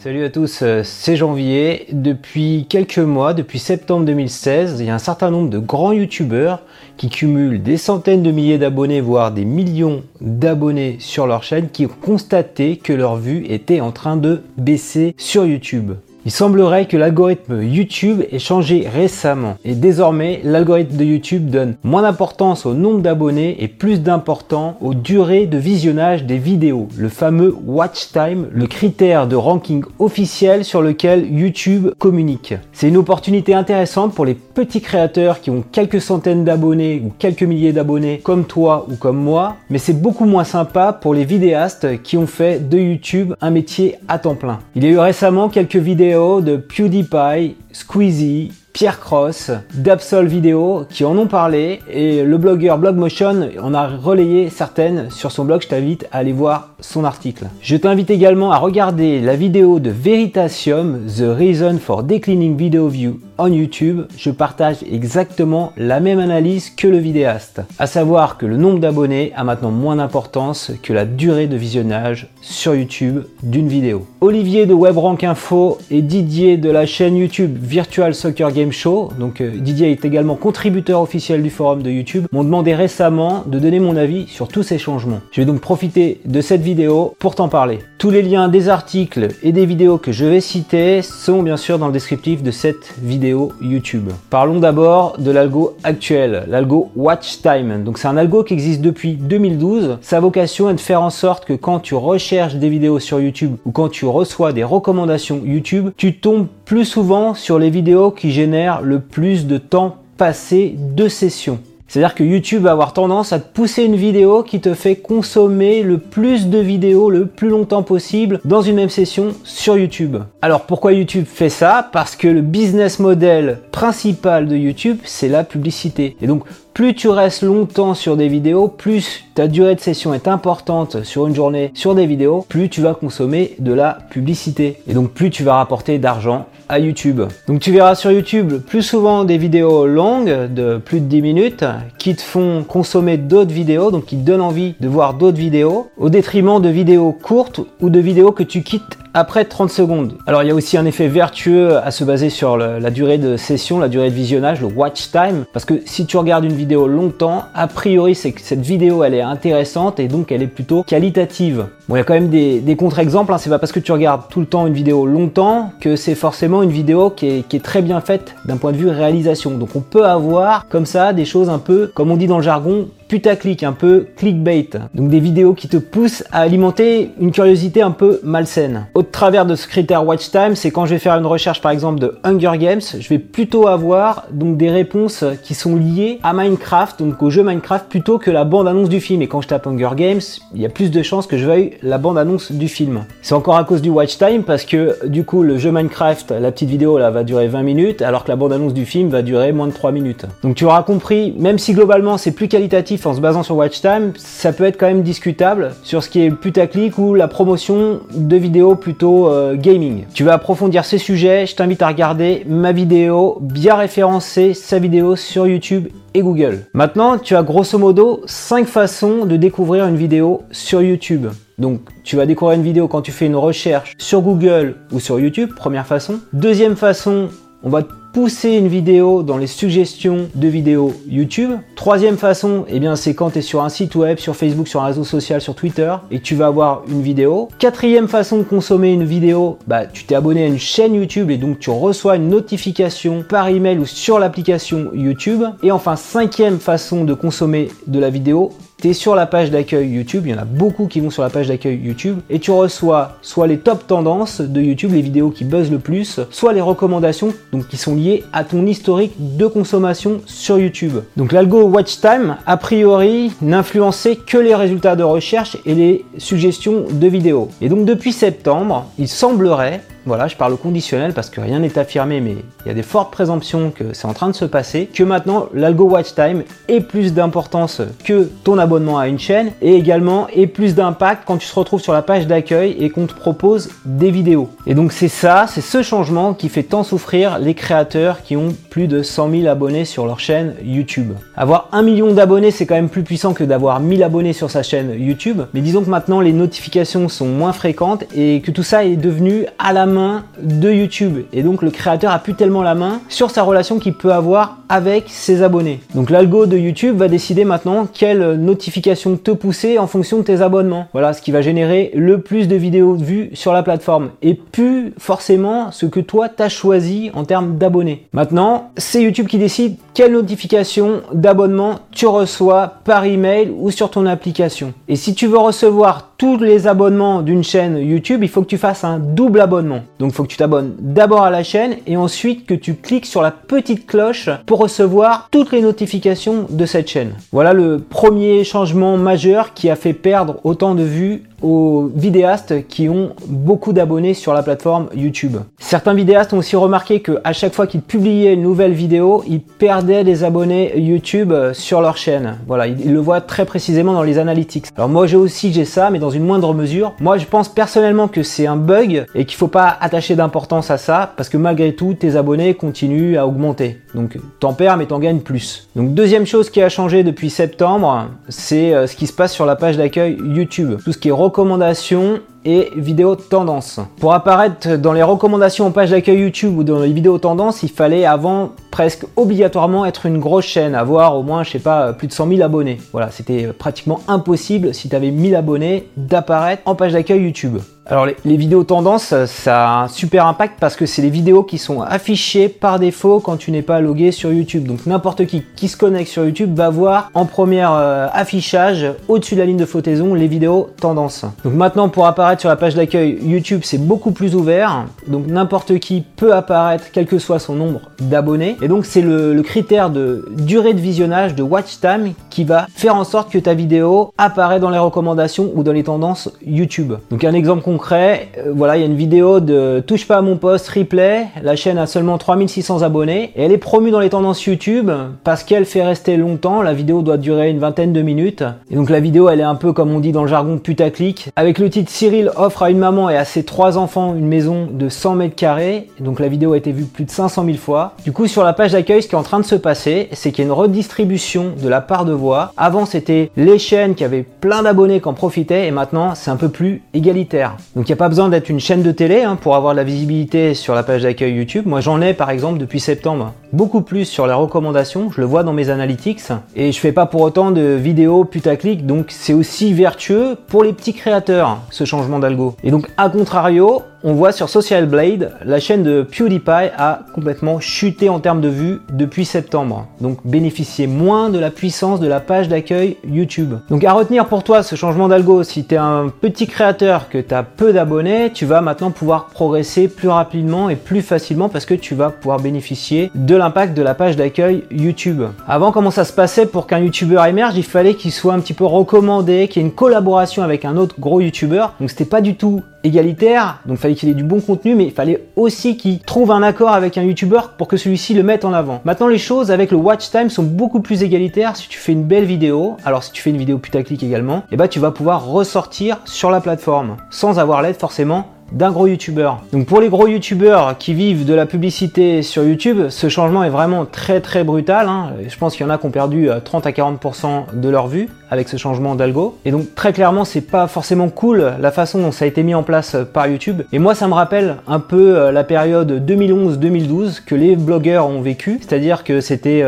Salut à tous, euh, c'est Janvier. Depuis quelques mois, depuis septembre 2016, il y a un certain nombre de grands youtubeurs qui cumulent des centaines de milliers d'abonnés, voire des millions d'abonnés sur leur chaîne, qui ont constaté que leur vue était en train de baisser sur YouTube. Il semblerait que l'algorithme YouTube ait changé récemment et désormais l'algorithme de YouTube donne moins d'importance au nombre d'abonnés et plus d'importance aux durées de visionnage des vidéos, le fameux watch time, le critère de ranking officiel sur lequel YouTube communique. C'est une opportunité intéressante pour les petits créateurs qui ont quelques centaines d'abonnés ou quelques milliers d'abonnés comme toi ou comme moi, mais c'est beaucoup moins sympa pour les vidéastes qui ont fait de YouTube un métier à temps plein. Il y a eu récemment quelques vidéos de PewDiePie, Squeezie, Pierre Cross, d'Absol Vidéo qui en ont parlé et le blogueur Blogmotion en a relayé certaines sur son blog. Je t'invite à aller voir son article. Je t'invite également à regarder la vidéo de Veritasium, The Reason for Declining Video View on YouTube. Je partage exactement la même analyse que le vidéaste, à savoir que le nombre d'abonnés a maintenant moins d'importance que la durée de visionnage sur YouTube d'une vidéo. Olivier de WebRank Info et Didier de la chaîne YouTube Virtual Soccer Game Show, donc euh, Didier est également contributeur officiel du forum de YouTube, m'ont demandé récemment de donner mon avis sur tous ces changements. Je vais donc profiter de cette vidéo pour t'en parler. Tous les liens des articles et des vidéos que je vais citer sont bien sûr dans le descriptif de cette vidéo YouTube. Parlons d'abord de l'algo actuel, l'algo Watch Time. Donc c'est un algo qui existe depuis 2012. Sa vocation est de faire en sorte que quand tu recherches des vidéos sur YouTube ou quand tu reçois des recommandations YouTube, tu tombes plus souvent sur les vidéos qui génèrent le plus de temps passé de session. C'est-à-dire que YouTube va avoir tendance à te pousser une vidéo qui te fait consommer le plus de vidéos le plus longtemps possible dans une même session sur YouTube. Alors pourquoi YouTube fait ça? Parce que le business model principal de YouTube, c'est la publicité. Et donc plus tu restes longtemps sur des vidéos, plus ta durée de session est importante sur une journée sur des vidéos, plus tu vas consommer de la publicité. Et donc plus tu vas rapporter d'argent à YouTube. Donc tu verras sur YouTube plus souvent des vidéos longues de plus de 10 minutes qui te font consommer d'autres vidéos, donc qui te donnent envie de voir d'autres vidéos, au détriment de vidéos courtes ou de vidéos que tu quittes après 30 secondes. Alors il y a aussi un effet vertueux à se baser sur la durée de session, la durée de visionnage, le watch time, parce que si tu regardes une vidéo longtemps, a priori c'est que cette vidéo elle est intéressante et donc elle est plutôt qualitative. Bon il y a quand même des, contre-exemples, hein. c'est pas parce que tu regardes tout le temps une vidéo longtemps que c'est forcément une vidéo qui est, qui est très bien faite d'un point de vue réalisation. Donc on peut avoir comme ça des choses un peu, comme on dit dans le jargon, putaclic, un peu clickbait. Donc des vidéos qui te poussent à alimenter une curiosité un peu malsaine. Au travers de ce critère watch time, c'est quand je vais faire une recherche par exemple de Hunger Games, je vais plutôt avoir donc des réponses qui sont liées à Minecraft, donc au jeu Minecraft plutôt que la bande annonce du film. Et quand je tape Hunger Games, il y a plus de chances que je veuille la bande annonce du film. C'est encore à cause du watch time parce que du coup le jeu Minecraft, la petite vidéo là va durer 20 minutes alors que la bande annonce du film va durer moins de 3 minutes. Donc tu auras compris, même si globalement c'est plus qualitatif en se basant sur watch time, ça peut être quand même discutable sur ce qui est putaclic ou la promotion de vidéos plutôt euh, gaming. Tu vas approfondir ces sujets, je t'invite à regarder ma vidéo, bien référencer sa vidéo sur YouTube et Google. Maintenant, tu as grosso modo 5 façons de découvrir une vidéo sur YouTube. Donc, tu vas découvrir une vidéo quand tu fais une recherche sur Google ou sur YouTube, première façon. Deuxième façon, on va pousser une vidéo dans les suggestions de vidéos YouTube. Troisième façon, eh bien, c'est quand tu es sur un site web, sur Facebook, sur un réseau social, sur Twitter, et tu vas avoir une vidéo. Quatrième façon de consommer une vidéo, bah, tu t'es abonné à une chaîne YouTube et donc tu reçois une notification par email ou sur l'application YouTube. Et enfin, cinquième façon de consommer de la vidéo, tu sur la page d'accueil YouTube, il y en a beaucoup qui vont sur la page d'accueil YouTube, et tu reçois soit les top tendances de YouTube, les vidéos qui buzzent le plus, soit les recommandations donc qui sont liées à ton historique de consommation sur YouTube. Donc l'algo Watch Time, a priori, n'influençait que les résultats de recherche et les suggestions de vidéos. Et donc depuis septembre, il semblerait voilà, je parle au conditionnel parce que rien n'est affirmé, mais il y a des fortes présomptions que c'est en train de se passer, que maintenant l'algo watch time ait plus d'importance que ton abonnement à une chaîne et également ait plus d'impact quand tu te retrouves sur la page d'accueil et qu'on te propose des vidéos. Et donc c'est ça, c'est ce changement qui fait tant souffrir les créateurs qui ont plus de 100 000 abonnés sur leur chaîne YouTube. Avoir un million d'abonnés, c'est quand même plus puissant que d'avoir 1000 abonnés sur sa chaîne YouTube, mais disons que maintenant les notifications sont moins fréquentes et que tout ça est devenu à la de YouTube. Et donc le créateur a plus tellement la main sur sa relation qu'il peut avoir avec ses abonnés. Donc l'algo de YouTube va décider maintenant quelle notification te pousser en fonction de tes abonnements. Voilà ce qui va générer le plus de vidéos vues sur la plateforme et plus forcément ce que toi t'as choisi en termes d'abonnés. Maintenant, c'est YouTube qui décide quelle notification d'abonnement tu reçois par email ou sur ton application. Et si tu veux recevoir tous les abonnements d'une chaîne YouTube, il faut que tu fasses un double abonnement. Donc il faut que tu t'abonnes d'abord à la chaîne et ensuite que tu cliques sur la petite cloche pour recevoir toutes les notifications de cette chaîne. Voilà le premier changement majeur qui a fait perdre autant de vues aux vidéastes qui ont beaucoup d'abonnés sur la plateforme YouTube. Certains vidéastes ont aussi remarqué que à chaque fois qu'ils publiaient une nouvelle vidéo, ils perdaient des abonnés YouTube sur leur chaîne. Voilà, ils le voient très précisément dans les analytics. Alors moi j'ai aussi j'ai ça, mais dans une moindre mesure. Moi je pense personnellement que c'est un bug et qu'il faut pas attacher d'importance à ça parce que malgré tout tes abonnés continuent à augmenter. Donc t'en perds mais t'en gagnes plus. Donc deuxième chose qui a changé depuis septembre, c'est euh, ce qui se passe sur la page d'accueil YouTube. Tout ce qui est recommandations et vidéos tendance. Pour apparaître dans les recommandations en page d'accueil YouTube ou dans les vidéos tendance, il fallait avant presque obligatoirement être une grosse chaîne, avoir au moins, je sais pas, plus de 100 000 abonnés. Voilà, c'était pratiquement impossible si tu avais 1000 abonnés d'apparaître en page d'accueil YouTube. Alors les, vidéos tendances, ça a un super impact parce que c'est les vidéos qui sont affichées par défaut quand tu n'es pas logué sur YouTube. Donc n'importe qui qui se connecte sur YouTube va voir en premier euh, affichage au-dessus de la ligne de flottaison les vidéos tendances. Donc maintenant pour apparaître sur la page d'accueil YouTube c'est beaucoup plus ouvert. Donc n'importe qui peut apparaître quel que soit son nombre d'abonnés. Et donc c'est le, le critère de durée de visionnage, de watch time qui va faire en sorte que ta vidéo apparaît dans les recommandations ou dans les tendances YouTube. Donc un exemple concret euh, voilà, il y a une vidéo de Touche pas à mon poste replay. La chaîne a seulement 3600 abonnés et elle est promue dans les tendances YouTube parce qu'elle fait rester longtemps. La vidéo doit durer une vingtaine de minutes. Et donc la vidéo, elle est un peu comme on dit dans le jargon putaclic. Avec le titre Cyril offre à une maman et à ses trois enfants une maison de 100 mètres carrés. Donc la vidéo a été vue plus de 500 000 fois. Du coup, sur la page d'accueil, ce qui est en train de se passer, c'est qu'il y a une redistribution de la part de voix. Avant, c'était les chaînes qui avaient plein d'abonnés qui en profitaient et maintenant, c'est un peu plus égalitaire. Donc il n'y a pas besoin d'être une chaîne de télé hein, pour avoir de la visibilité sur la page d'accueil YouTube. Moi j'en ai par exemple depuis septembre beaucoup plus sur les recommandations, je le vois dans mes analytics et je fais pas pour autant de vidéos putaclic donc c'est aussi vertueux pour les petits créateurs ce changement d'algo. Et donc à contrario, on voit sur Social Blade, la chaîne de PewDiePie a complètement chuté en termes de vues depuis septembre. Donc bénéficier moins de la puissance de la page d'accueil YouTube. Donc à retenir pour toi ce changement d'algo, si tu es un petit créateur que tu as peu d'abonnés, tu vas maintenant pouvoir progresser plus rapidement et plus facilement parce que tu vas pouvoir bénéficier de l'impact de la page d'accueil YouTube. Avant comment ça se passait pour qu'un YouTuber émerge, il fallait qu'il soit un petit peu recommandé, qu'il y ait une collaboration avec un autre gros YouTuber. Donc c'était pas du tout égalitaire, donc fallait qu'il ait du bon contenu, mais il fallait aussi qu'il trouve un accord avec un YouTuber pour que celui-ci le mette en avant. Maintenant, les choses avec le watch time sont beaucoup plus égalitaires si tu fais une belle vidéo. Alors, si tu fais une vidéo putaclic également, et eh ben, tu vas pouvoir ressortir sur la plateforme sans avoir l'aide forcément d'un gros youtubeur. Donc pour les gros youtubeurs qui vivent de la publicité sur YouTube, ce changement est vraiment très très brutal. Hein. Je pense qu'il y en a qui ont perdu 30 euh, à 40% de leur vue avec ce changement d'algo. Et donc très clairement, c'est pas forcément cool la façon dont ça a été mis en place euh, par YouTube. Et moi, ça me rappelle un peu euh, la période 2011-2012 que les blogueurs ont vécu. C'est-à-dire que c'était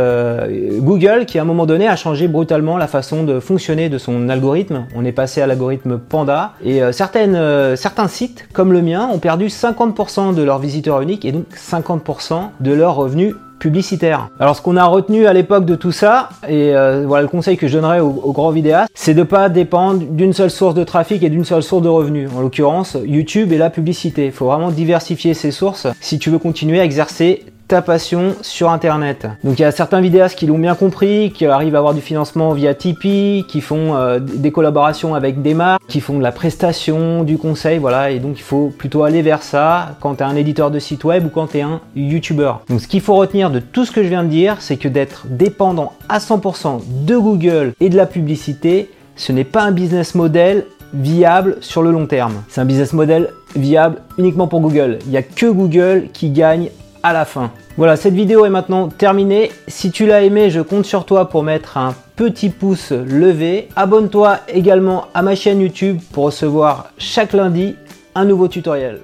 Google qui à un moment donné a changé brutalement la façon de fonctionner de son algorithme. On est passé à l'algorithme Panda et certaines, certains sites comme mien ont perdu 50% de leurs visiteurs uniques et donc 50% de leurs revenus publicitaire. Alors ce qu'on a retenu à l'époque de tout ça, et euh, voilà le conseil que je donnerais aux, grands vidéastes, c'est de pas dépendre d'une seule source de trafic et d'une seule source de revenus. En l'occurrence, YouTube et la publicité. Il faut vraiment diversifier ses sources si tu veux continuer à exercer ta passion sur internet. Donc il y a certains vidéastes qui l'ont bien compris, qui arrivent à avoir du financement via Tipeee, qui font euh, des collaborations avec des marques, qui font de la prestation, du conseil, voilà, et donc il faut plutôt aller vers ça quand tu es un éditeur de site web ou quand tu es un YouTuber. Donc ce qu'il faut retenir de tout ce que je viens de dire, c'est que d'être dépendant à 100% de Google et de la publicité, ce n'est pas un business model viable sur le long terme. C'est un business model viable uniquement pour Google. Il n'y a que Google qui gagne à la fin. Voilà, cette vidéo est maintenant terminée. Si tu l'as aimé, je compte sur toi pour mettre un petit pouce levé. Abonne-toi également à ma chaîne YouTube pour recevoir chaque lundi un nouveau tutoriel.